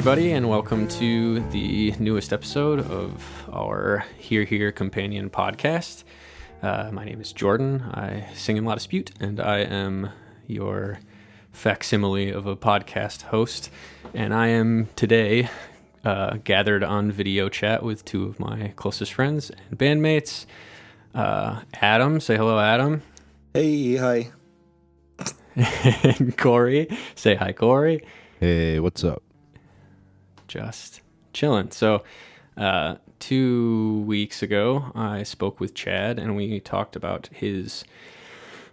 everybody, and welcome to the newest episode of our Here Here Companion podcast. Uh, my name is Jordan. I sing in La Dispute, and I am your facsimile of a podcast host. And I am today uh, gathered on video chat with two of my closest friends and bandmates. Uh, Adam, say hello, Adam. Hey, hi. and Corey, say hi, Corey. Hey, what's up? Just chilling. So, uh, two weeks ago, I spoke with Chad and we talked about his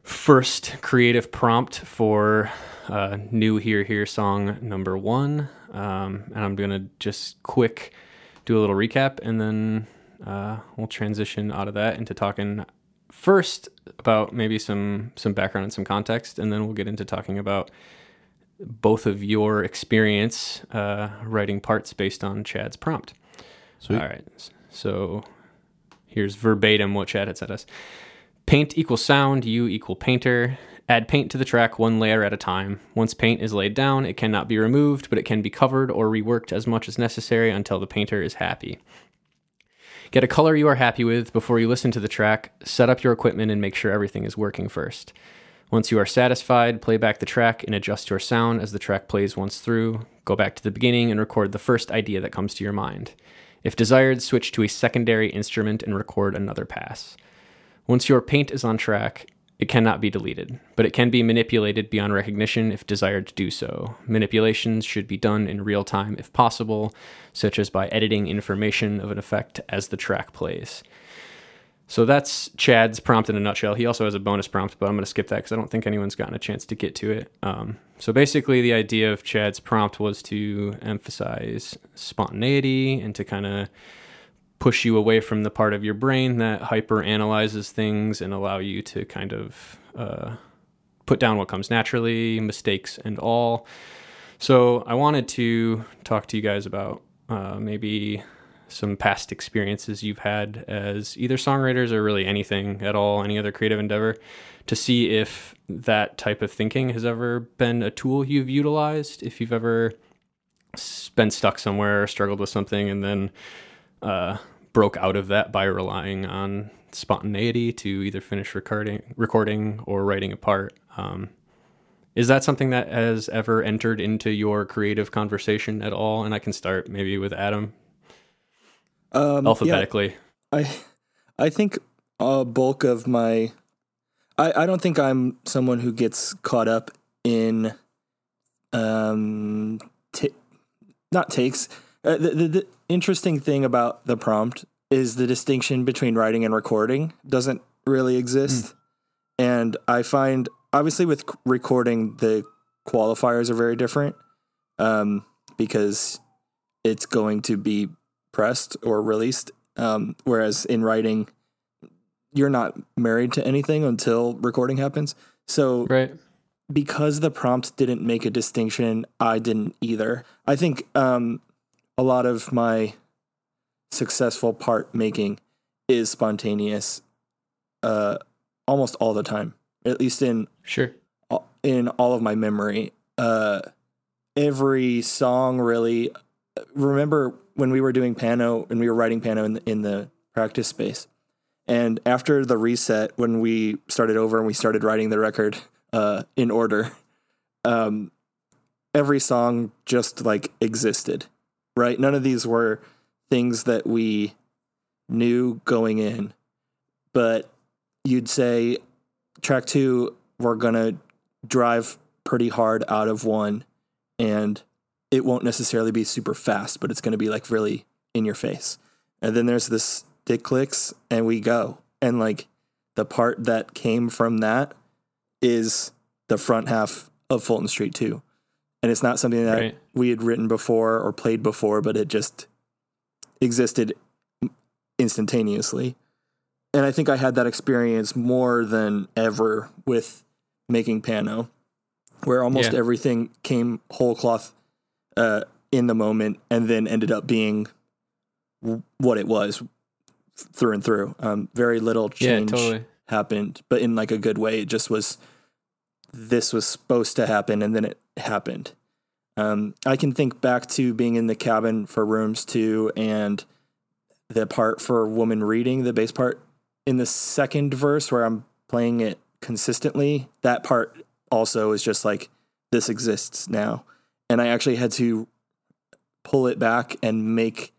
first creative prompt for uh, new Here Here song number one. Um, and I'm going to just quick do a little recap and then uh, we'll transition out of that into talking first about maybe some some background and some context and then we'll get into talking about both of your experience uh, writing parts based on Chad's prompt. Sweet. All right. So here's verbatim what Chad had said us. Paint equals sound, you equal painter. Add paint to the track one layer at a time. Once paint is laid down, it cannot be removed, but it can be covered or reworked as much as necessary until the painter is happy. Get a color you are happy with before you listen to the track. Set up your equipment and make sure everything is working first. Once you are satisfied, play back the track and adjust your sound as the track plays once through. Go back to the beginning and record the first idea that comes to your mind. If desired, switch to a secondary instrument and record another pass. Once your paint is on track, it cannot be deleted, but it can be manipulated beyond recognition if desired to do so. Manipulations should be done in real time if possible, such as by editing information of an effect as the track plays. So that's Chad's prompt in a nutshell. He also has a bonus prompt, but I'm going to skip that because I don't think anyone's gotten a chance to get to it. Um, so basically, the idea of Chad's prompt was to emphasize spontaneity and to kind of push you away from the part of your brain that hyper analyzes things and allow you to kind of uh, put down what comes naturally, mistakes and all. So I wanted to talk to you guys about uh, maybe some past experiences you've had as either songwriters or really anything at all, any other creative endeavor, to see if that type of thinking has ever been a tool you've utilized, if you've ever been stuck somewhere or struggled with something and then uh, broke out of that by relying on spontaneity to either finish recording, recording or writing a part. Um, is that something that has ever entered into your creative conversation at all? And I can start maybe with Adam um, alphabetically. Yeah, I I think a bulk of my I, I don't think I'm someone who gets caught up in um t- not takes uh, the, the, the interesting thing about the prompt is the distinction between writing and recording doesn't really exist mm. and I find obviously with recording the qualifiers are very different um because it's going to be pressed or released. Um, whereas in writing, you're not married to anything until recording happens. So, right. because the prompt didn't make a distinction, I didn't either. I think um, a lot of my successful part making is spontaneous uh, almost all the time, at least in sure in all of my memory. Uh, every song really remember when we were doing Pano and we were writing Pano in the, in the practice space. And after the reset, when we started over and we started writing the record uh, in order, um, every song just like existed, right? None of these were things that we knew going in, but you'd say track two, we're gonna drive pretty hard out of one, and it won't necessarily be super fast, but it's going to be like really in your face. And then there's this stick clicks and we go. And like the part that came from that is the front half of Fulton Street 2. And it's not something that right. we had written before or played before, but it just existed instantaneously. And I think I had that experience more than ever with making Pano, where almost yeah. everything came whole cloth uh, in the moment and then ended up being what it was through and through. Um, very little change yeah, totally. happened, but in like a good way. It just was this was supposed to happen and then it happened. Um, I can think back to being in the cabin for rooms two and the part for woman reading the bass part in the second verse where I'm playing it consistently. That part also is just like this exists now, and I actually had to pull it back and make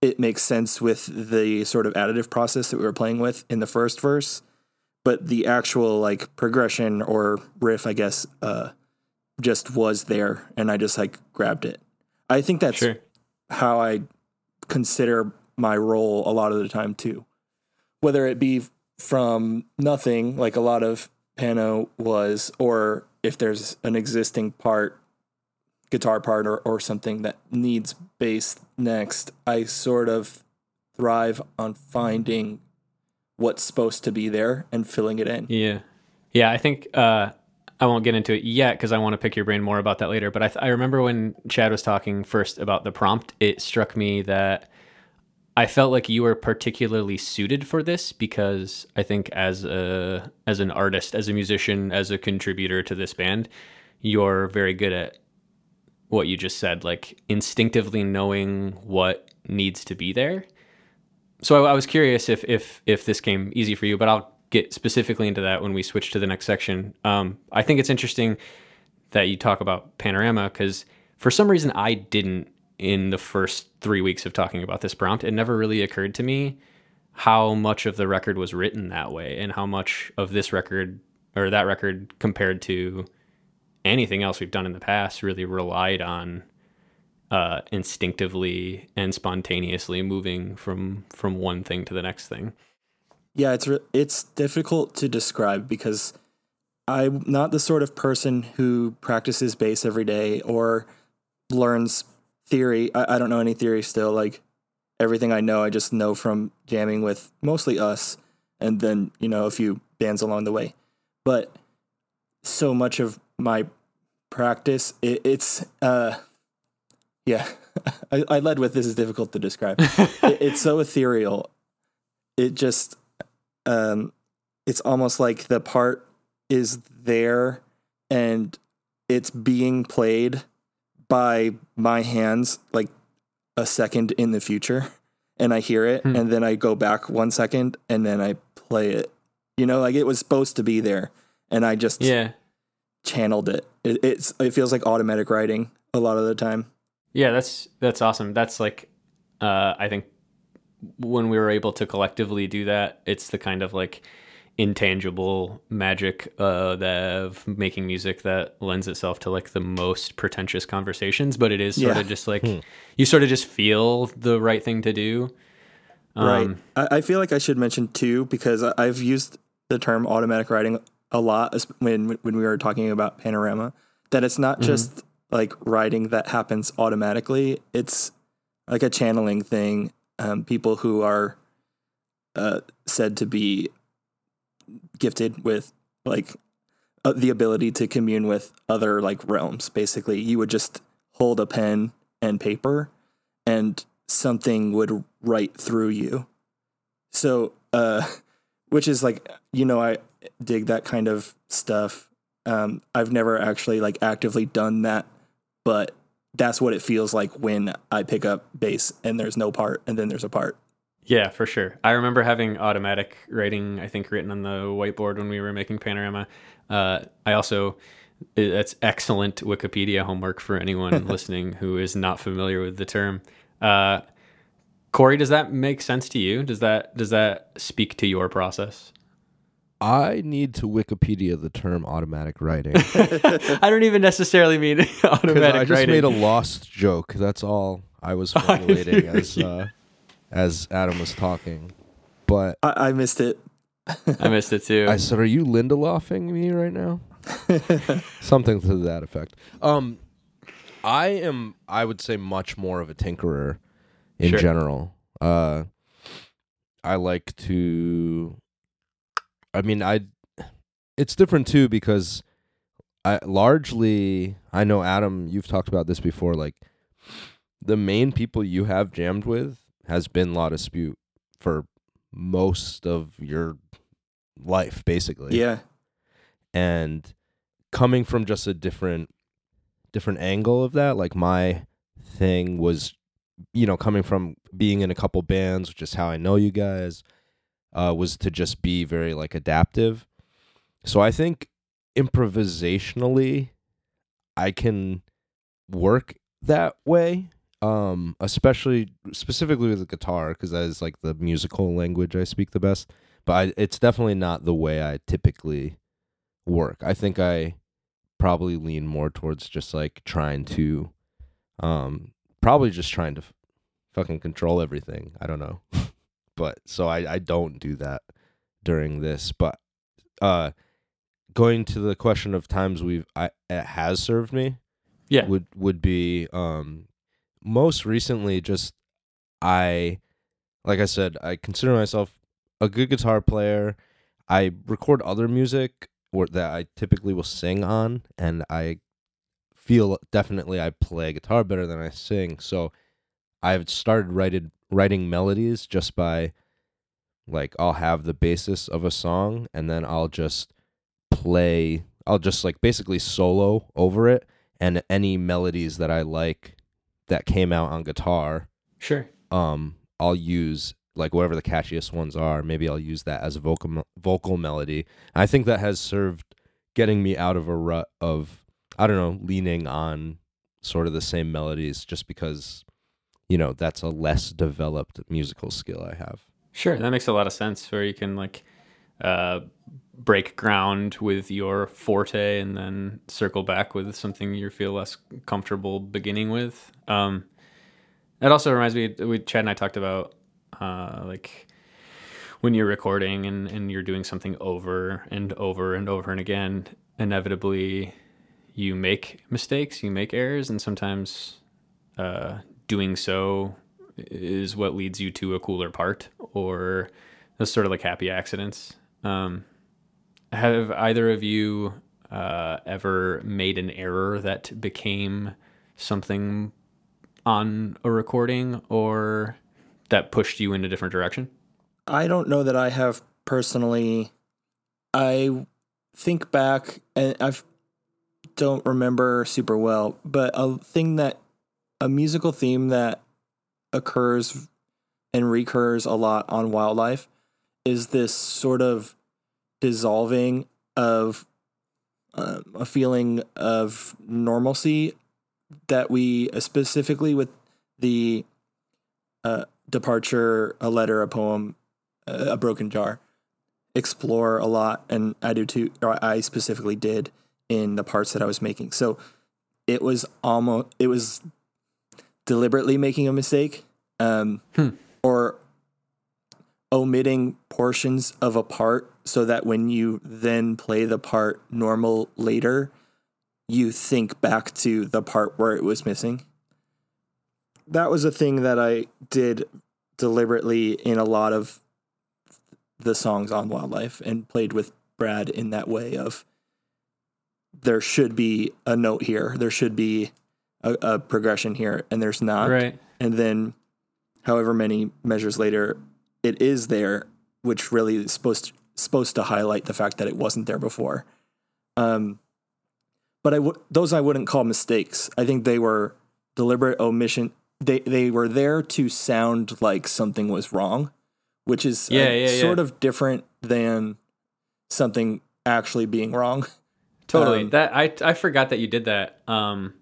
it make sense with the sort of additive process that we were playing with in the first verse. But the actual like progression or riff, I guess, uh, just was there, and I just like grabbed it. I think that's Sure. how I consider my role a lot of the time too. Whether it be from nothing, like a lot of Pano was, or if there's an existing part, guitar part, or, or something that needs bass next, I sort of thrive on finding what's supposed to be there and filling it in. Yeah. Yeah, I think uh, I won't get into it yet because I want to pick your brain more about that later. But I, th- I remember when Chad was talking first about the prompt, it struck me that I felt like you were particularly suited for this because I think as a as an artist, as a musician, as a contributor to this band, you're very good at what you just said, like instinctively knowing what needs to be there. So I, I was curious if if if this came easy for you, but I'll get specifically into that when we switch to the next section. Um, I think it's interesting that you talk about panorama because for some reason I didn't in the first three weeks of talking about this prompt. It never really occurred to me how much of the record was written that way and how much of this record or that record compared to anything else we've done in the past really relied on uh, instinctively and spontaneously moving from from one thing to the next thing. Yeah, it's re- it's difficult to describe because I'm not the sort of person who practices bass every day or learns theory. I, I don't know any theory still. Like everything I know, I just know from jamming with mostly us, and then you know a few bands along the way. But so much of my practice, it, it's uh, yeah. I, I led with this is difficult to describe. it, it's so ethereal. It just um, it's almost like the part is there and it's being played by my hands like a second in the future and I hear it Hmm. and then I go back one second and then I play it. You know, like it was supposed to be there and I just Yeah. Channeled it. it. It's it feels like automatic writing a lot of the time. Yeah, that's that's awesome. That's like uh I think when we were able to collectively do that, it's the kind of like intangible magic uh that of making music that lends itself to like the most pretentious conversations, but it is sort Yeah. of just like you sort of just feel the right thing to do. right. Um, I, I feel like I should mention too because I- I've used the term automatic writing a lot when when we were talking about panorama. That it's not just like writing that happens automatically. It's like a channeling thing. Um, people who are uh, said to be gifted with like uh, the ability to commune with other like realms. Basically, you would just hold a pen and paper, and something would write through you. So, uh, which is like, you know, I dig that kind of stuff. Um, I've never actually like actively done that, but that's what it feels like when I pick up bass and there's no part and then there's a part. Yeah, for sure. I remember having automatic writing, I think, written on the whiteboard when we were making Panorama. Uh, I also, that's excellent Wikipedia homework for anyone listening who is not familiar with the term. Uh, Corey, does that make sense to you? Does that does that speak to your process? I need to Wikipedia the term automatic writing. I don't even necessarily mean Because automatic I just writing. made a lost joke. That's all I was formulating as uh, as Adam was talking. But I, I missed it. I missed it too. I said, "Are you Lindelofing me right now?" Something to that effect. Um, I am. I would say much more of a tinkerer in Sure. general. Uh, I like to. I mean, I. It's different too because I largely I know Adam. You've talked about this before. Like the main people you have jammed with has been La Dispute for most of your life, basically Yeah. and coming from just a different different angle of that. Like my thing was, you know, coming from being in a couple bands, which is how I know you guys, uh, was to just be very like adaptive. So I think improvisationally, I can work that way. Um, especially specifically with the guitar, because that is like the musical language I speak the best. But I, it's definitely not the way I typically work. I think I probably lean more towards just like trying to um probably just trying to f- fucking control everything. I don't know. but so I I don't do that during this, but uh going to the question of times we've I it has served me Yeah. would would be um most recently just I like I said I consider myself a good guitar player. I record other music or that I typically will sing on and I feel definitely I play guitar better than I sing. So I've started writing writing melodies just by like I'll have the basis of a song and then I'll just play I'll just like basically solo over it and any melodies that I like that came out on guitar Sure. um I'll use like whatever the catchiest ones are maybe I'll use that as a vocal vocal melody I think that has served getting me out of a rut of I don't know leaning on sort of the same melodies just because you know that's a less developed musical skill I have Sure, that makes a lot of sense. Where you can like uh, break ground with your forte and then circle back with something you feel less comfortable beginning with. Um, that also reminds me. We Chad and I talked about uh, like when you're recording and, and you're doing something over and over and over and again. Inevitably, you make mistakes, you make errors, and sometimes uh, doing so is what leads you to a cooler part or those sort of like happy accidents. Um, have either of you uh, ever made an error that became something on a recording or that pushed you in a different direction? I don't know that I have personally. I think back and I don't remember super well, but a thing that a musical theme that occurs and recurs a lot on wildlife is this sort of dissolving of uh, a feeling of normalcy that we uh, specifically with the uh, departure, a letter, a poem, uh, a broken jar, explore a lot, and I do too. Or I specifically did in the parts that I was making. So it was almost it was deliberately making a mistake, um, Hmm. or omitting portions of a part so that when you then play the part normal later, you think back to the part where it was missing. That was a thing that I did deliberately in a lot of the songs on wildlife and played with Brad in that way of there should be a note here, there should be a, a progression here, and there's not. Right. and then however many measures later it is there which really is supposed supposed to highlight the fact that it wasn't there before. Um but I w- those I wouldn't call mistakes. I think they were deliberate omission they they were there to sound like something was wrong which is uh, Yeah, yeah, yeah. sort of different than something actually being wrong Totally. Um, that I I forgot that you did that. Um,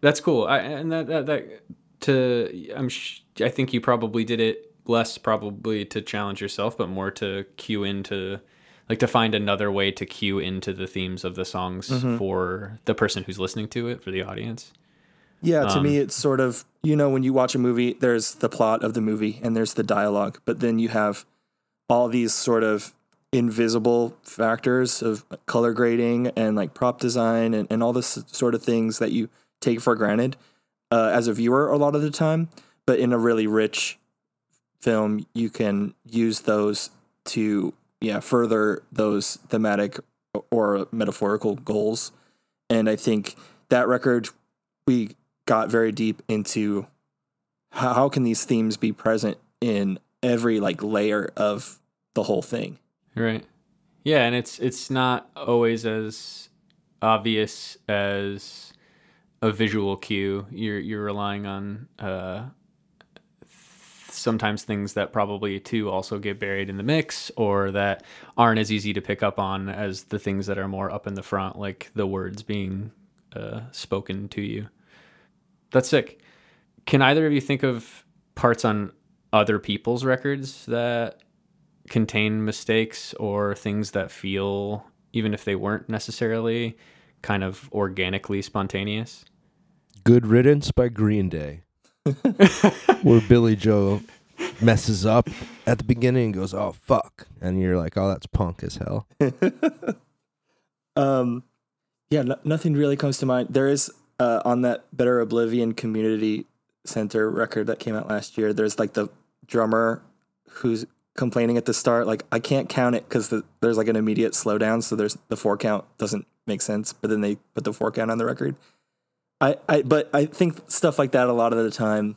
that's cool. I and that that, that to I'm sh- I think you probably did it less probably to challenge yourself, but more to cue into like to find another way to cue into the themes of the songs Mm-hmm. for the person who's listening to it for the audience. Yeah, to Um, me, it's sort of, you know, when you watch a movie, there's the plot of the movie and there's the dialogue, but then you have all these sort of invisible factors of color grading and like prop design and, and all this sort of things that you take for granted uh, as a viewer a lot of the time. But in a really rich film, you can use those to, yeah, further those thematic or metaphorical goals. And I think that record, we got very deep into how, how can these themes be present in every like layer of the whole thing. Right. Yeah, and it's it's not always as obvious as a visual cue. You're you're relying on uh, sometimes things that probably too also get buried in the mix or that aren't as easy to pick up on as the things that are more up in the front, like the words being uh, spoken to you. That's sick. Can either of you think of parts on other people's records that contain mistakes or things that feel, even if they weren't necessarily kind of organically spontaneous? Good Riddance by Green Day. where Billie Joe messes up at the beginning and goes, "Oh fuck," and you're like, "Oh, that's punk as hell." um, yeah, no, nothing really comes to mind. There is uh, on that Better Oblivion Community Center record that came out last year. There's like the drummer who's complaining at the start, like I can't count it because the, there's like an immediate slowdown, so there's the four count doesn't make sense. But then they put the four count on the record. I, I but I think stuff like that a lot of the time,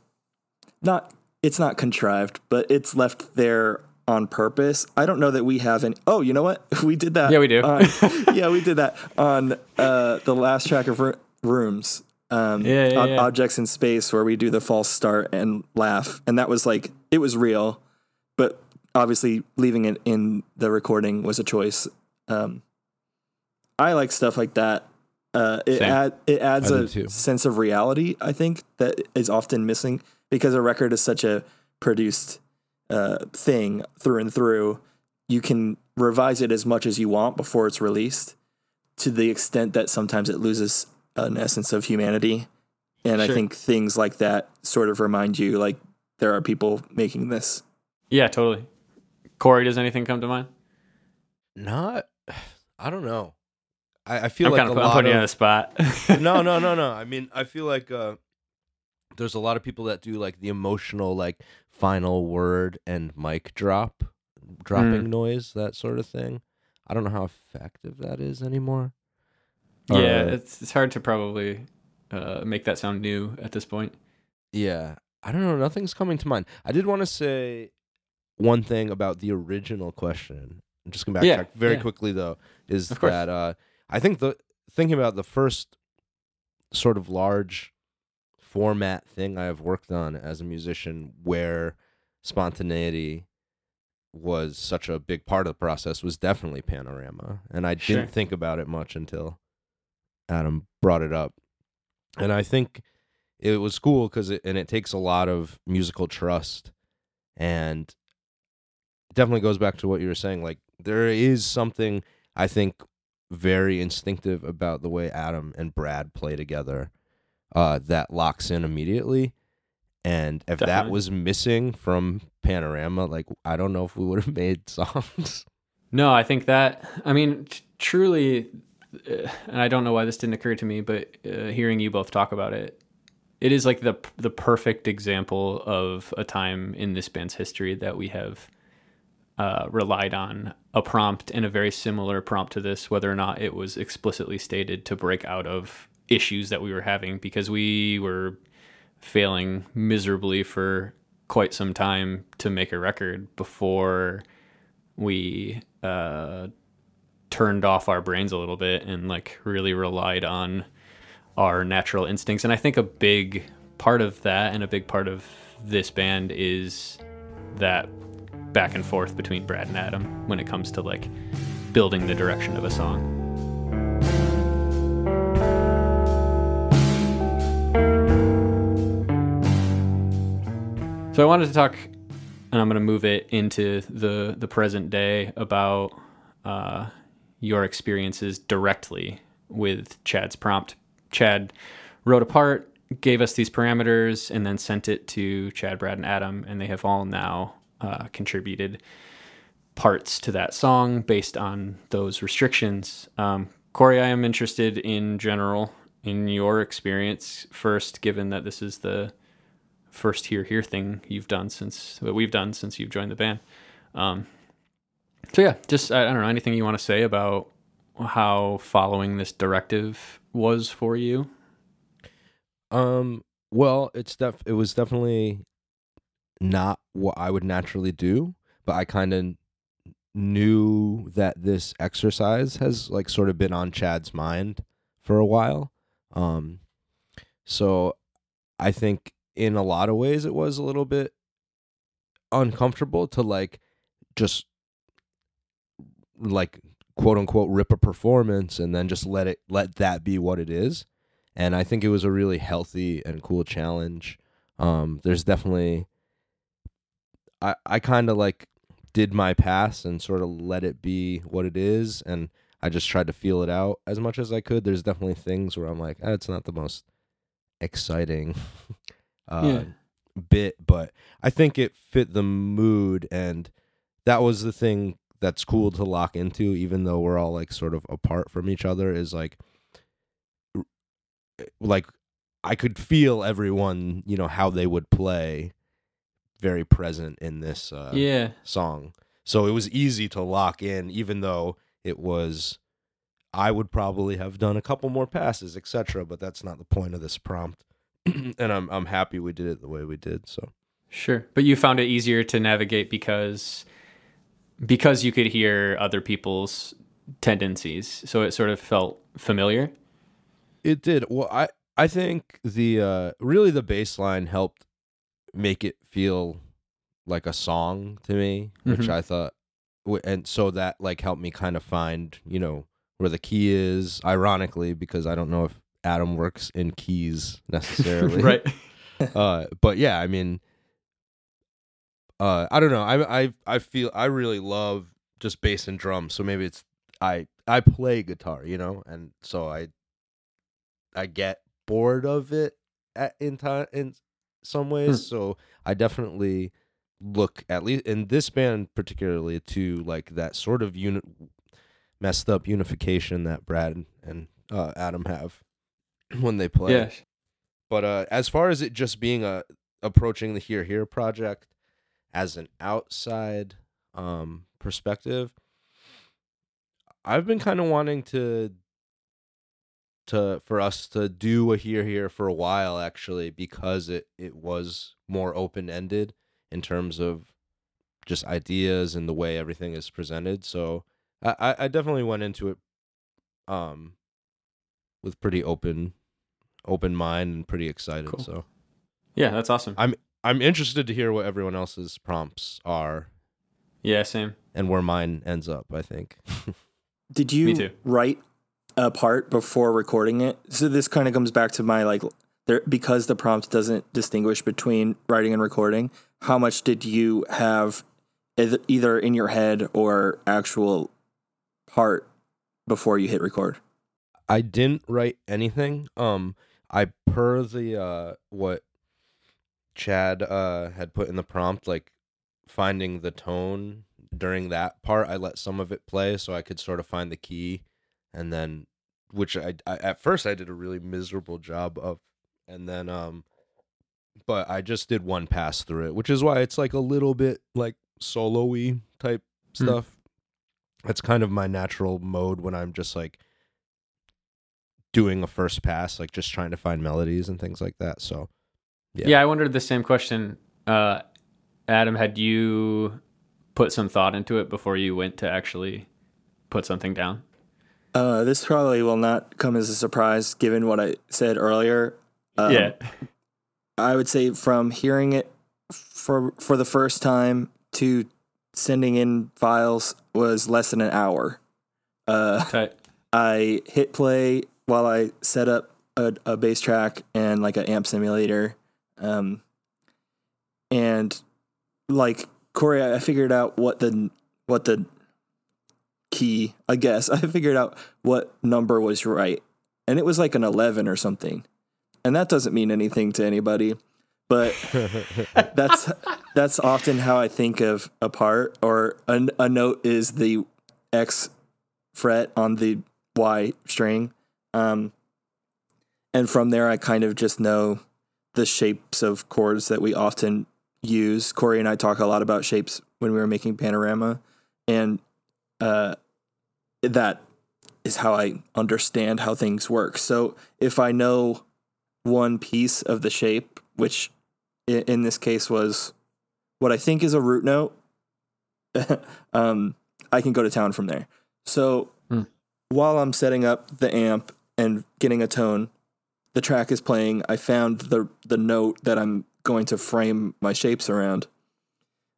not it's not contrived, but it's left there on purpose. I don't know that we have any. Oh, you know what? We did that. Yeah, we do. on, yeah, we did that on uh, the last track of Rooms. Um, yeah, yeah, yeah. Objects in space, where we do the false start and laugh, and that was like it was real, but obviously leaving it in the recording was a choice. Um, I like stuff like that uh, it add, it adds a sense of reality. I think that is often missing because a record is such a produced uh, thing through and through. You can revise it as much as you want before it's released, to the extent that sometimes it loses an essence of humanity. And sure. I think things like that sort of remind you, like there are people making this. Yeah, totally. Corey, does anything come to mind? Not, I don't know. I, I feel I'm like kind of I'm putting of, you on the spot. no, no, no, no. I mean, I feel like uh, there's a lot of people that do like the emotional, like final word and mic drop, dropping mm. noise, that sort of thing. I don't know how effective that is anymore. Yeah, it's it's hard to probably uh, make that sound new at this point. Yeah, I don't know. Nothing's coming to mind. I did want to say one thing about the original question. I'm just going to backtrack yeah, very yeah. quickly though. Is that uh, I think the thinking about the first sort of large format thing I have worked on as a musician where spontaneity was such a big part of the process was definitely panorama and I sure. didn't think about it much until Adam brought it up and I think it was cool cuz it and it takes a lot of musical trust and definitely goes back to what you were saying like there is something I think very instinctive about the way Adam and Brad play together uh, that locks in immediately. And if Definitely. that was missing from Panorama, like I don't know if we would have made songs. No, I think that I mean t- truly, uh, and I don't know why this didn't occur to me, but uh, hearing you both talk about it, it is like the the perfect example of a time in this band's history that we have uh, relied on a prompt and a very similar prompt to this, whether or not it was explicitly stated to break out of issues that we were having because we were failing miserably for quite some time to make a record before we uh, turned off our brains a little bit and like really relied on our natural instincts. And I think a big part of that and a big part of this band is that back and forth between Brad and Adam when it comes to like building the direction of a song. So I wanted to talk, and I'm going to move it into the the present day about uh, your experiences directly with Chad's prompt. Chad wrote a part, gave us these parameters, and then sent it to Chad, Brad, and Adam, and they have all now uh, contributed parts to that song based on those restrictions. Um, Corey, I am interested in general in your experience first, given that this is the first here here thing you've done since what we've done since you've joined the band. Um, so yeah, just I, I don't know anything you want to say about how following this directive was for you. Um. Well, it's def- it was definitely not what I would naturally do, but I kind of knew that this exercise has like sort of been on Chad's mind for a while. Um So I think in a lot of ways it was a little bit uncomfortable to like just like quote unquote rip a performance and then just let it let that be what it is. And I think it was a really healthy and cool challenge. Um there's definitely I I kind of like did my pass and sort of let it be what it is and I just tried to feel it out as much as I could. There's definitely things where I'm like, ah, it's not the most exciting uh, Yeah. bit, but I think it fit the mood, and that was the thing that's cool to lock into, even though we're all like sort of apart from each other. Is like, like I could feel everyone, you know, how they would play, very present in this uh, yeah. song. So it was easy to lock in, even though it was. I would probably have done a couple more passes, etc. But that's not the point of this prompt, and I'm I'm happy we did it the way we did. So Sure. But you found it easier to navigate because because you could hear other people's tendencies. So it sort of felt familiar. it did. Well, I I think the uh really the baseline helped make it feel like a song to me, which Mhm. I thought, and so that like helped me kind of find you know where the key is. Ironically, because I don't know if Adam works in keys necessarily, right. uh, but yeah, I mean, uh, I don't know. I I I feel I really love just bass and drums. So maybe it's I I play guitar, you know, and so I I get bored of it at in time in some ways. So I definitely look at least in this band particularly to like that sort of unit messed up unification that Brad and uh, Adam have when they play. Yeah. But uh, as far as it just being a approaching the Here Here project as an outside um, perspective, I've been kind of wanting to to for us to do a Here Here for a while actually because it it was more open ended in terms of just ideas and the way everything is presented. So I, I I definitely went into it um with pretty open open mind and pretty excited. Cool. So Yeah, that's awesome. I'm I'm interested to hear what everyone else's prompts are Yeah, same. and where mine ends up, I think. Did Me you too. write a part before recording it? So this kind of comes back to my like there because the prompt doesn't distinguish between writing and recording. How much did you have either in your head or actual part before you hit record? I didn't write anything. Um I per the uh what Chad uh had put in the prompt like finding the tone during that part I let some of it play so I could sort of find the key and then which I, I at first I did a really miserable job of and then um but I just did one pass through it which is why it's like a little bit like solo-y type Hmm. stuff. That's kind of my natural mode when I'm just like doing a first pass, like just trying to find melodies and things like that. So Yeah, Yeah. I wondered the same question. Uh, Adam, had you put some thought into it before you went to actually put something down? Uh, this probably will not come as a surprise given what I said earlier. Um, yeah. I would say from hearing it for for the first time to sending in files was less than an hour. Uh, Tight. I hit play while I set up a, a bass track and like an amp simulator, um, and like Corey, I figured out what the what the key. I guess I figured out what number was right, and it was like an eleven or something, and that doesn't mean anything to anybody, but that's that's often how I think of a part or a, a note is the X fret on the Y string. Um, and from there, I kind of just know the shapes of chords that we often use. Corey and I talk a lot about shapes when we were making Panorama, and uh, that is how I understand how things work. So if I know one piece of the shape, which in this case was what I think is a root note, um, I can go to town from there. So Hmm. while I'm setting up the amp and getting a tone, the track is playing, I found the the note that I'm going to frame my shapes around.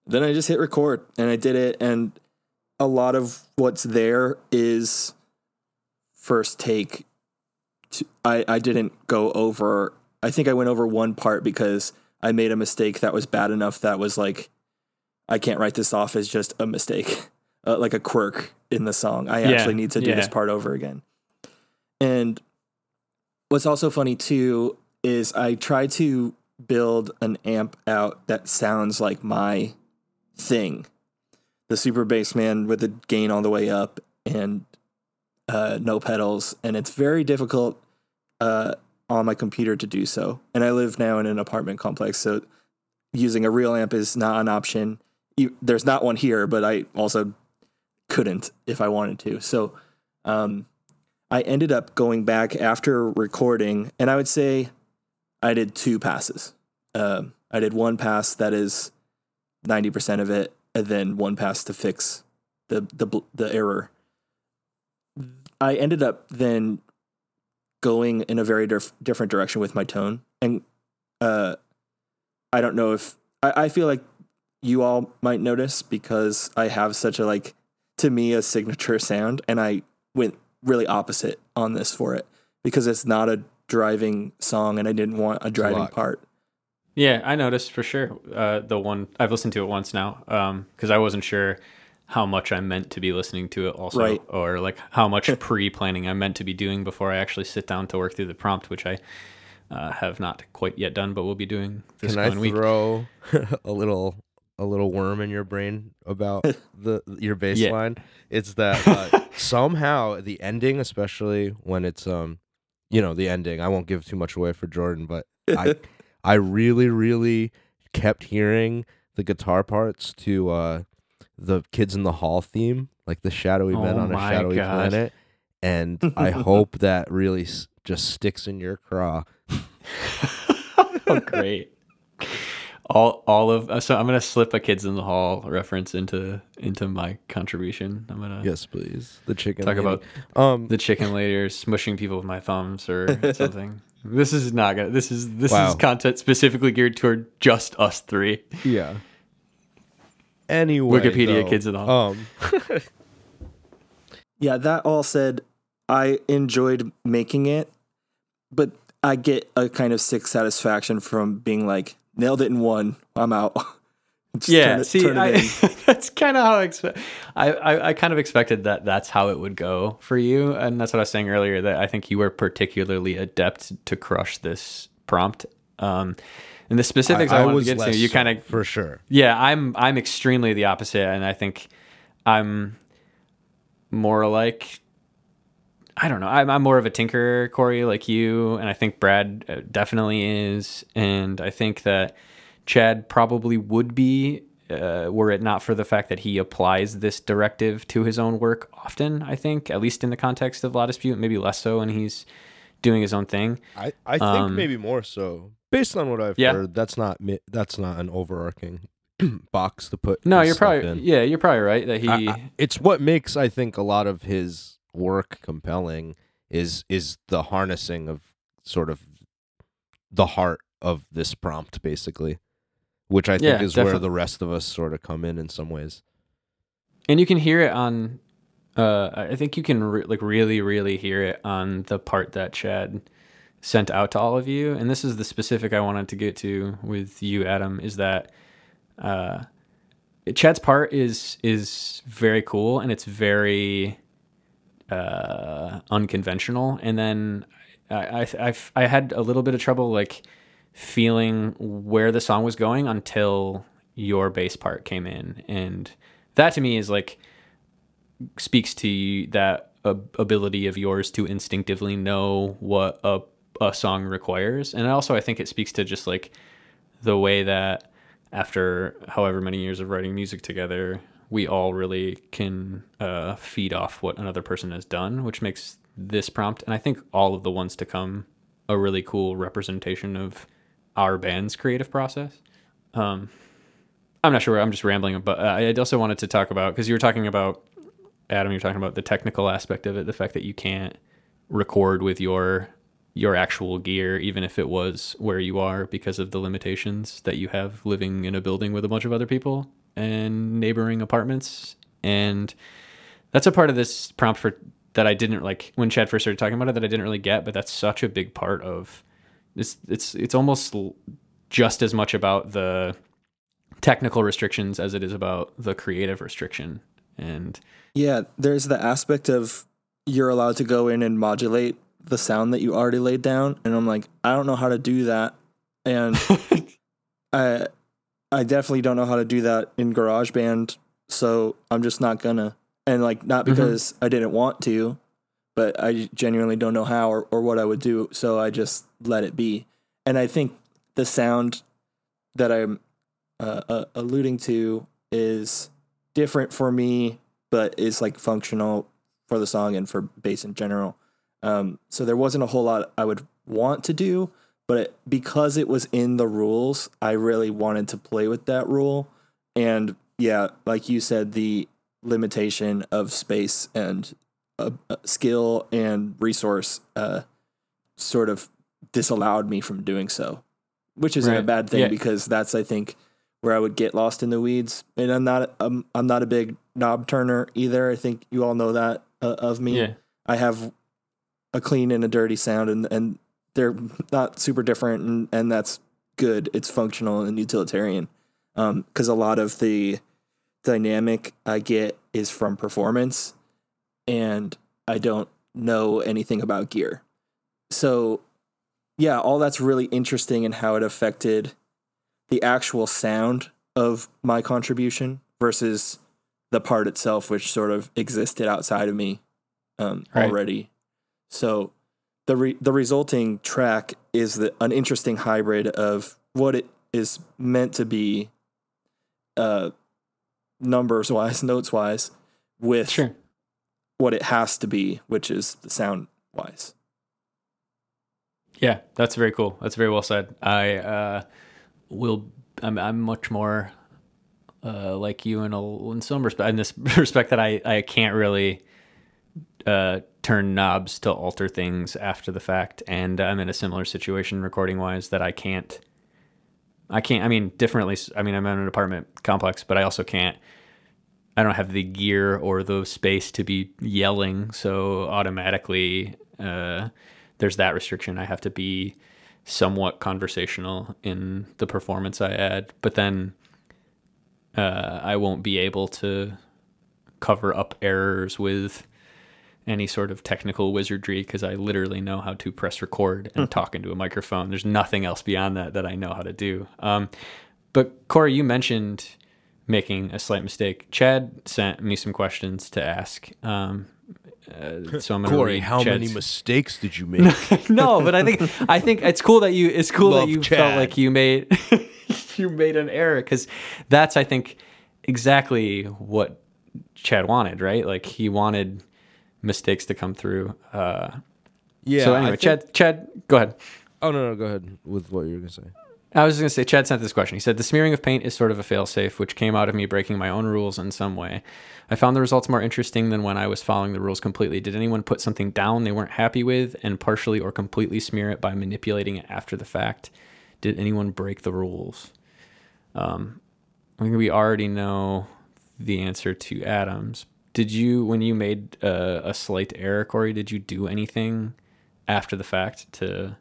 Then I just hit record and I did it and a lot of what's there is first take to, I I didn't go over I think I went over one part because I made a mistake that was bad enough that was like I can't write this off as just a mistake, uh, like a quirk in the song. I Yeah, actually need to do this part over again. And what's also funny too is I try to build an amp out that sounds like my thing. The Super Bassman with the gain all the way up and uh, no pedals, and it's very difficult uh, on my computer to do so. And I live now in an apartment complex, so using a real amp is not an option. You- There's not one here, but I also couldn't if I wanted to. So um, I ended up going back after recording, and I would say I did two passes. Um, I did one pass that is ninety percent of it, and then one pass to fix the the the error. I ended up then going in a very dif- different direction with my tone, and uh, I don't know if I, I feel like you all might notice because I have such a like to me a signature sound, and I went really opposite on this for it because it's not a driving song, and I didn't want a driving lot. part. Yeah, I noticed for sure. Uh, the one I've listened to it once now because I wasn't sure how much I meant to be listening to it also, Right. or like how much pre-planning I meant to be doing before I actually sit down to work through the prompt, which I uh, have not quite yet done, but we'll be doing this Can I week. throw a little a little worm in your brain about the your baseline? Yeah. It's that uh, somehow the ending, especially when it's um, you know, the ending. I won't give too much away for Jordan, but I I really really kept hearing the guitar parts to uh the Kids in the Hall theme, like the shadowy men Oh on a shadowy gosh. planet. And I hope that really s- just sticks in your craw. oh, great! All all of uh, so I'm gonna slip a Kids in the Hall reference into into my contribution. I'm gonna Yes, please. The chicken. talk lady. about um the chicken later smushing people with my thumbs or something. This is not gonna. This is this Wow. is content specifically geared toward just us three. Yeah. Anyway, Wikipedia though, kids and all. Um, Yeah, that all said, I enjoyed making it, but I get a kind of sick satisfaction from being like, nailed it in one. I'm out. Just yeah, it- see, I, that's kind of how I, expe- I, I I kind of expected that that's how it would go for you, and that's what I was saying earlier. That I think you were particularly adept to crush this prompt. Um, and the specifics I, wanted to get to, less you kind of for sure. Yeah, I'm I'm extremely the opposite, and I think I'm more like I don't know. I'm, I'm more of a tinker, Corey, like you, and I think Brad uh, definitely is, and I think that Chad probably would be uh, were it not for the fact that he applies this directive to his own work often. I think, at least in the context of La Dispute, maybe less so when he's doing his own thing. I, I think Um, maybe more so. Based on what I've Yeah. heard, that's not that's not an overarching box to put. No, you're probably in. yeah, you're probably right that he. I- I- it's what makes I think a lot of his work compelling is is the harnessing of sort of the heart of this prompt basically which I think Yeah, is where the rest of us sort of come in in some ways. and you can hear it on uh i think you can re- like really really hear it on the part that chad sent out to all of you and this is the specific i wanted to get to with you adam is that uh chad's part is is very cool and it's very uh unconventional and then i i I've, i had a little bit of trouble like feeling where the song was going until your bass part came in. And that to me is like speaks to that ab- ability of yours to instinctively know what a, a song requires. And also i think it speaks to just like the way that after however many years of writing music together we all really can uh, feed off what another person has done which makes this prompt and i think all of the ones to come a really cool representation of our band's creative process um, I'm not sure. I'm just rambling, but uh, I also wanted to talk about because you were talking about Adam. You're talking about the technical aspect of it, the fact that you can't record with your your actual gear, even if it was where you are because of the limitations that you have living in a building with a bunch of other people and neighboring apartments. And that's a part of this prompt for that I didn't like when Chad first started talking about it that I didn't really get, but that's such a big part of it's it's it's almost just as much about the technical restrictions as it is about the creative restriction. And Yeah, there's the aspect of you're allowed to go in and modulate the sound that you already laid down, and I'm like, I don't know how to do that, and I I definitely don't know how to do that in GarageBand, so I'm just not gonna. And like, not mm-hmm. because I didn't want to, but I genuinely don't know how or, or what I would do, so I just let it be. And I think the sound that I'm uh, uh, alluding to is different for me, but is like functional for the song and for bass in general. Um, so there wasn't a whole lot I would want to do, but it, because it was in the rules, I really wanted to play with that rule. And yeah, like you said, the limitation of space and uh, uh, skill and resource uh, sort of disallowed me from doing so, which isn't a bad thing Yeah. because that's I think where I would get lost in the weeds. And I'm not I'm, I'm not a big knob turner either. I think you all know that uh, of me. yeah, I have a clean and a dirty sound, and and they're not super different, and and that's good. It's functional and utilitarian. Um, because a lot of the dynamic I get is from performance, and I don't know anything about gear. So, yeah, all that's really interesting in how it affected the actual sound of my contribution versus the part itself, which sort of existed outside of me um, Right. already. So the re- the resulting track is the, an interesting hybrid of what it is meant to be, uh, numbers wise, notes wise, with sure. What it has to be, which is the sound wise. Yeah, that's very cool. That's very well said. I uh, will. I'm, I'm much more uh, like you in a in some respect. In this respect, that I I can't really uh, turn knobs to alter things after the fact, and I'm in a similar situation recording wise that I can't. I can't. I mean, differently. I mean, I'm in an apartment complex, but I also can't. I don't have the gear or the space to be yelling, so automatically uh, there's that restriction. I have to be somewhat conversational in the performance I add, but then uh, I won't be able to cover up errors with any sort of technical wizardry because I literally know how to press record and talk into a microphone. There's nothing else beyond that that I know how to do. Um, but Corey, you mentioned making a slight mistake. Chad sent me some questions to ask. Um, uh, so I'm gonna Corey, how many mistakes did you make? no, but I think I think it's cool that you it's cool Love that you felt like you made you made an error because that's I think exactly what Chad wanted, right? Like he wanted mistakes to come through. Uh, yeah. so anyway, think- Chad, Chad, go ahead. Oh no, no, go ahead with what you were gonna say. I was just gonna say, Chad sent this question. He said, "The smearing of paint is sort of a failsafe, which came out of me breaking my own rules in some way. I found the results more interesting than when I was following the rules completely. Did anyone put something down they weren't happy with and partially or completely smear it by manipulating it after the fact? Did anyone break the rules?" Um, I think we already know the answer to Adams. Did you, when you made uh, a slight error, Corey? Did you do anything after the fact to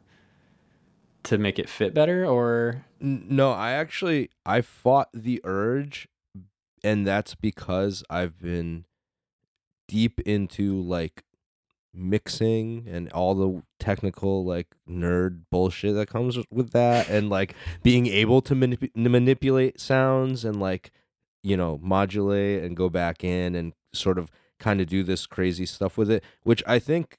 to make it fit better, or No, I actually I fought the urge, and that's because I've been deep into like mixing and all the technical like nerd bullshit that comes with that, and like being able to manip- manipulate sounds and like you know modulate and go back in and sort of kind of do this crazy stuff with it, which I think.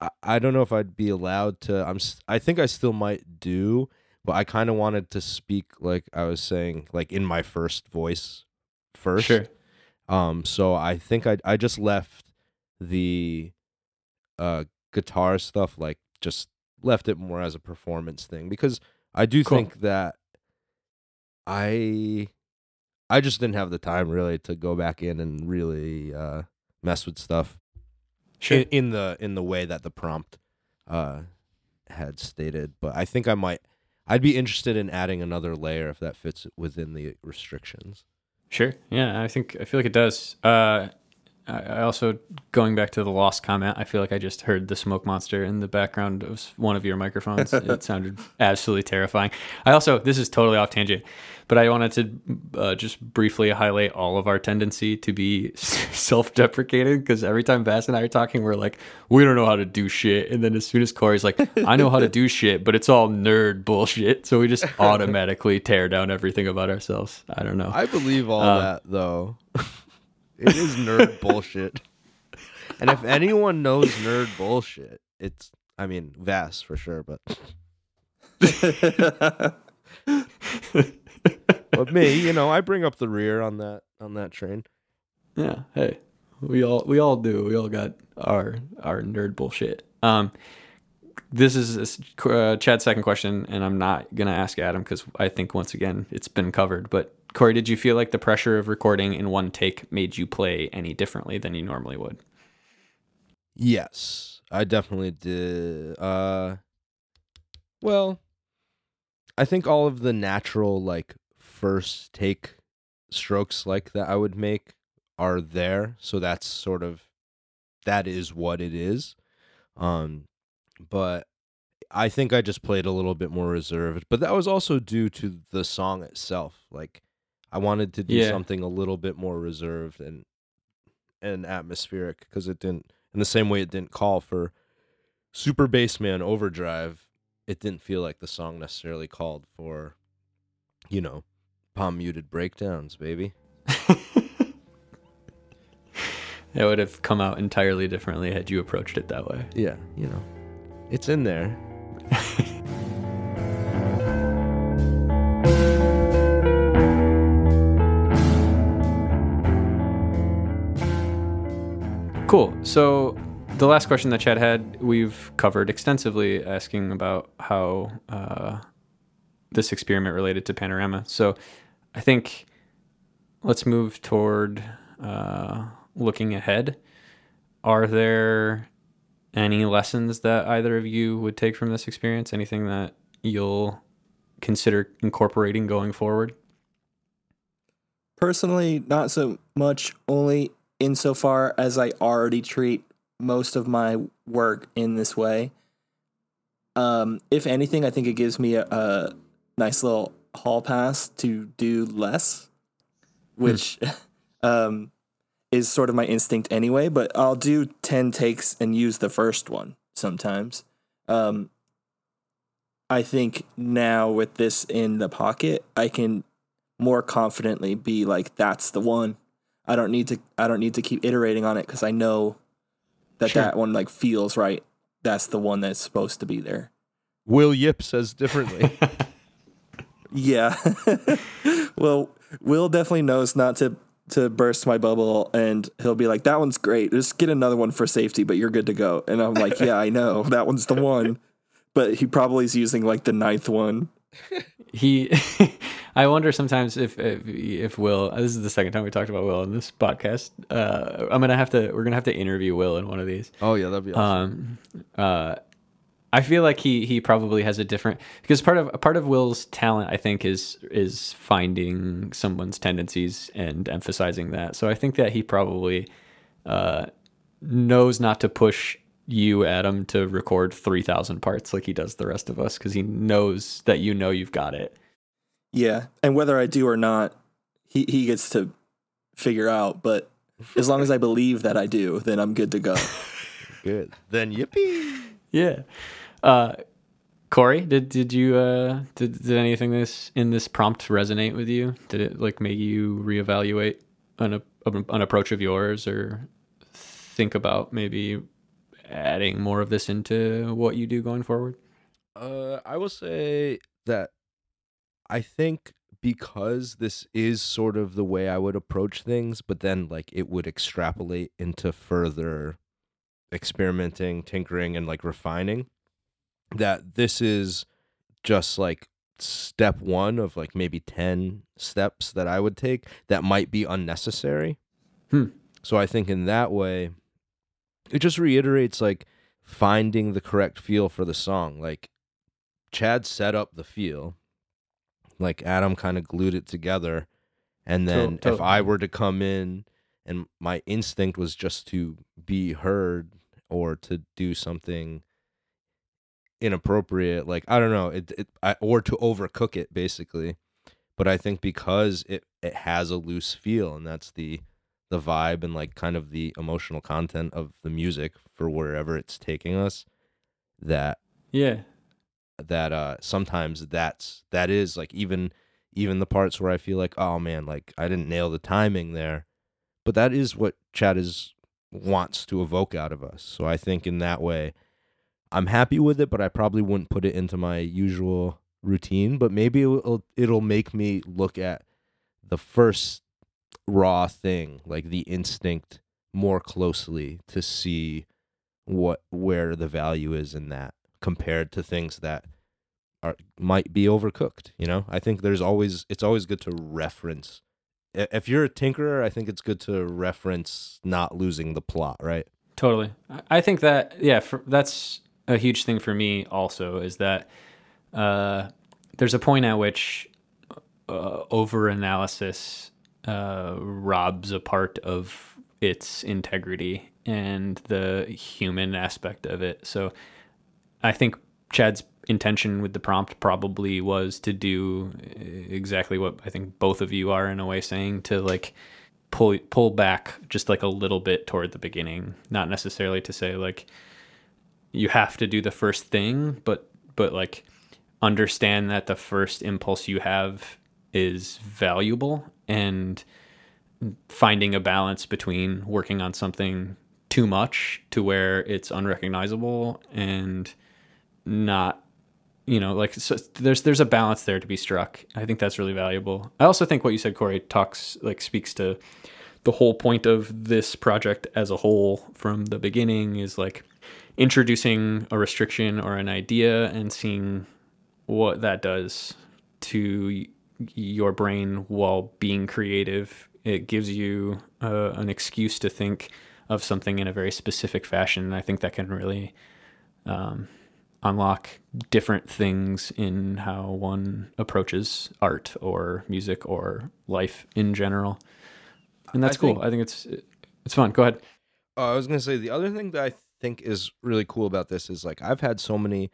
I- I don't know if I'd be allowed to. I'm. I think I still might do, but I kind of wanted to speak like I was saying, like in my first voice first. sure? Um, so I think I I just left the uh guitar stuff like just left it more as a performance thing because I do Cool. think that I I just didn't have the time really to go back in and really uh mess with stuff Sure. in, in the in the way that the prompt uh had stated, but I think I might. I'd be interested in adding another layer if that fits within the restrictions. Sure. Yeah, I think I feel like it does. Uh, I also going back to the lost comment. I feel like I just heard the smoke monster in the background of one of your microphones. it sounded absolutely terrifying. I also this is totally off tangent, but I wanted to uh, just briefly highlight all of our tendency to be self-deprecating because every time Bass and I are talking, we're like, we don't know how to do shit, and then as soon as Corey's like, I know how to do shit, but it's all nerd bullshit, so we just automatically tear down everything about ourselves. I don't know. I believe all Uh, that though. It is nerd bullshit. And if anyone knows nerd bullshit, it's I mean Vass for sure, but but me, you know, I bring up the rear on that on that train. Yeah. Hey, we all we all do. We all got our our nerd bullshit. Um, this is uh, Chad's second question, and I'm not gonna ask Adam because I think once again it's been covered. But Corey, did you feel like the pressure of recording in one take made you play any differently than you normally would? Yes, I definitely did. Uh, well, I think all of the natural like first take strokes like that I would make are there, so that's sort of that is what it is. Um, but I think I just played a little bit more reserved, but that was also due to the song itself. Like I wanted to do Yeah. something a little bit more reserved and and atmospheric because it didn't in the same way it didn't call for Super Bassman Overdrive. It didn't feel like the song necessarily called for, you know, palm muted breakdowns, baby. It would have come out entirely differently had you approached it that way. Yeah, you know, it's in there. Cool. So the last question that Chad had, we've covered extensively, asking about how uh, this experiment related to Panorama. So I think let's move toward uh, looking ahead. Are there any lessons that either of you would take from this experience? Anything that you'll consider incorporating going forward? Personally, not so much, only insofar as I already treat most of my work in this way. Um, if anything, I think it gives me a, a nice little hall pass to do less, which um, is sort of my instinct anyway. But I'll do 10 takes and use the first one sometimes. Um, I think now with this in the pocket, I can more confidently be like, that's the one. I don't need to. I don't need to keep iterating on it because I know that Sure. that one like feels right. That's the one that's supposed to be there. Will Yip says differently. Yeah. well, Will definitely knows not to to burst my bubble, and he'll be like, "That one's great. Just get another one for safety, but you're good to go." And I'm like, "Yeah, I know that one's the one." But he probably is using like the ninth one. he i wonder sometimes if, if if will this is the second time we talked about will in this podcast. Uh i'm gonna have to we're gonna have to interview will in one of these. Oh yeah, that'd be awesome. um uh i feel like he he probably has a different because part of a part of will's talent i think is is finding someone's tendencies and emphasizing that. So i think that he probably uh knows not to push you adam to record 3000 parts like he does the rest of us because he knows that you know you've got it Yeah, and whether I do or not, he he gets to figure out. But as long as I believe that I do, then I'm good to go. Good. Then yippee. Yeah. Uh, Corey, did did you uh did did anything this in this prompt resonate with you? Did it like make you reevaluate an an approach of yours or think about maybe adding more of this into what you do going forward? Uh, I will say that I think because this is sort of the way I would approach things, but then like it would extrapolate into further experimenting, tinkering, and like refining. That this is just like step one of like maybe 10 steps that I would take that might be unnecessary. Hmm. So I think in that way, it just reiterates like finding the correct feel for the song. Like Chad set up the feel, like Adam kind of glued it together, and then To- if I were to come in and my instinct was just to be heard or to do something inappropriate like i don't know it, it I, or to overcook it basically but i think because it it has a loose feel and that's the the vibe and like kind of the emotional content of the music for wherever it's taking us that Yeah. That uh sometimes that's that is like even even the parts where I feel like oh man like I didn't nail the timing there. But that is what Chad is wants to evoke out of us. So I think in that way I'm happy with it but I probably wouldn't put it into my usual routine but maybe it'll it'll make me look at the first raw thing like the instinct more closely to see what where the value is in that compared to things that are might be overcooked you know i think there's always it's always good to reference if you're a tinkerer i think it's good to reference not losing the plot right Totally. I- think that yeah, for, that's a huge thing for me. Also, is that uh, there's a point at which uh, over analysis uh, robs a part of its integrity and the human aspect of it. So, I think Chad's intention with the prompt probably was to do uh, exactly what I think both of you are in a way saying to like pull pull back just like a little bit toward the beginning. Not necessarily to say like you have to do the first thing but but like understand that the first impulse you have is valuable and finding a balance between working on something too much to where it's unrecognizable and not you know like so there's there's a balance there to be struck. I think that's really valuable. I also think what you said corey talks like speaks to the whole point of this project as a whole from the beginning is like introducing a restriction or an idea and seeing what that does to your brain while being creative. It gives you uh, an excuse to think of something in a very specific fashion. And i think that can really um, unlock different things in how one approaches art or music or life in general. And that's I cool. think- I think it's it's fun. Go ahead. Uh, I was gonna say the other thing that I think is really cool about this is like I've had so many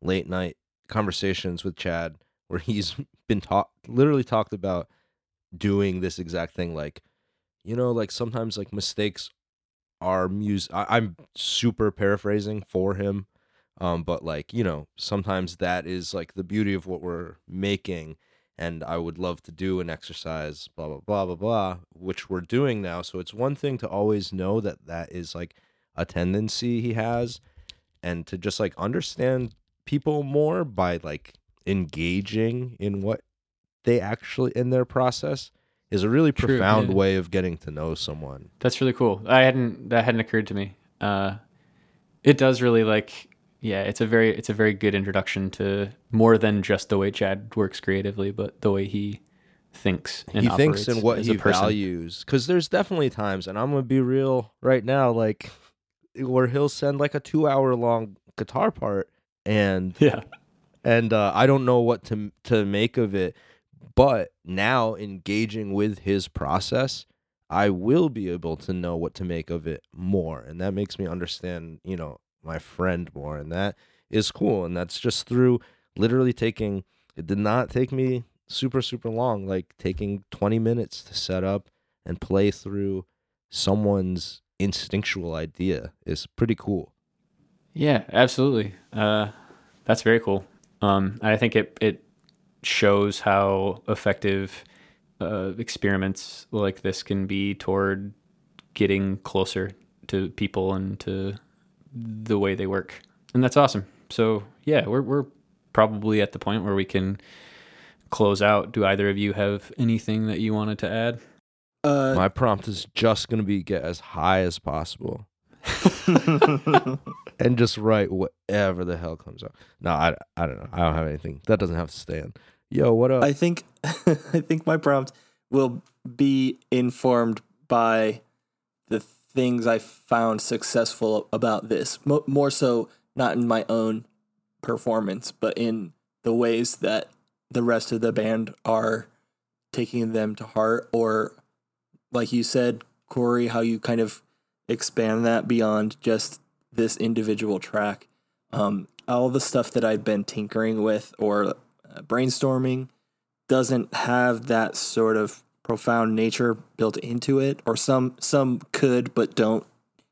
late night conversations with Chad where he's been talk literally talked about doing this exact thing. Like, you know, like sometimes like mistakes are music. I'm super paraphrasing for him, um, but like you know, sometimes that is like the beauty of what we're making. And I would love to do an exercise, blah blah blah blah blah, which we're doing now. So it's one thing to always know that that is like a tendency he has, and to just like understand people more by like engaging in what they actually in their process is a really True, profound yeah. way of getting to know someone. That's really cool. I hadn't that hadn't occurred to me. Uh, it does really like yeah. It's a very it's a very good introduction to more than just the way Chad works creatively, but the way he thinks. And he thinks and what he values because there's definitely times and i'm gonna be real right now like where he'll send like a two hour long guitar part and Yeah. and uh, i don't know what to to make of it but now engaging with his process i will be able to know what to make of it more and that makes me understand you know my friend more and that is cool and that's just through literally taking it did not take me super super long like taking 20 minutes to set up and play through someone's instinctual idea is pretty cool Yeah, absolutely. Uh, that's very cool. Um, I think it it shows how effective uh, experiments like this can be toward getting closer to people and to the way they work, and that's awesome. So yeah, we're we're probably at the point where we can close out. Do either of you have anything that you wanted to add? Uh, my prompt is just going to be get as high as possible. And just write whatever the hell comes out no i, I don't know. I don't have anything. That doesn't have to stand yo what up? I think I think my prompt will be informed by the things I found successful about this. Mo- more so, not in my own performance, but in the ways that the rest of the band are taking them to heart, or like you said, Corey, how you kind of expand that beyond just this individual track. Um, all the stuff that I've been tinkering with or uh, brainstorming doesn't have that sort of profound nature built into it, or some some could but don't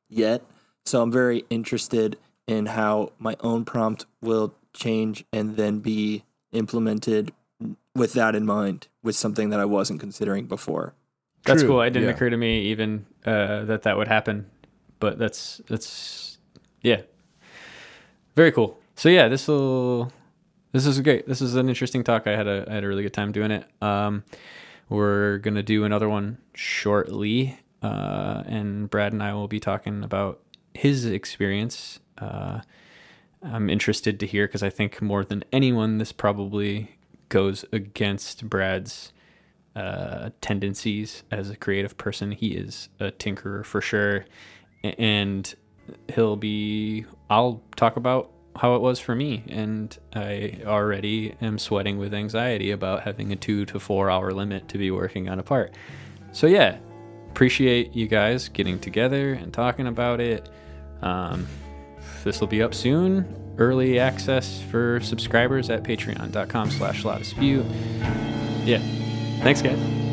yet. So I'm very interested in how my own prompt will change and then be implemented with that in mind, with something that I wasn't considering before. That's True, cool. It didn't yeah. occur to me even uh, that that would happen, but that's that's yeah, very cool. So yeah, this will this is great. This is an interesting talk. I had a I had a really good time doing it. Um, we're gonna do another one shortly, uh, and Brad and I will be talking about his experience. Uh, I'm interested to hear because I think more than anyone, this probably goes against Brad's uh, tendencies as a creative person. He is a tinkerer for sure, and he'll be. I'll talk about how it was for me, and I already am sweating with anxiety about having a two to four hour limit to be working on a part. So yeah, appreciate you guys getting together and talking about it. Um, this will be up soon. Early access for subscribers at patreon.com slash. Yeah. Thanks, guys.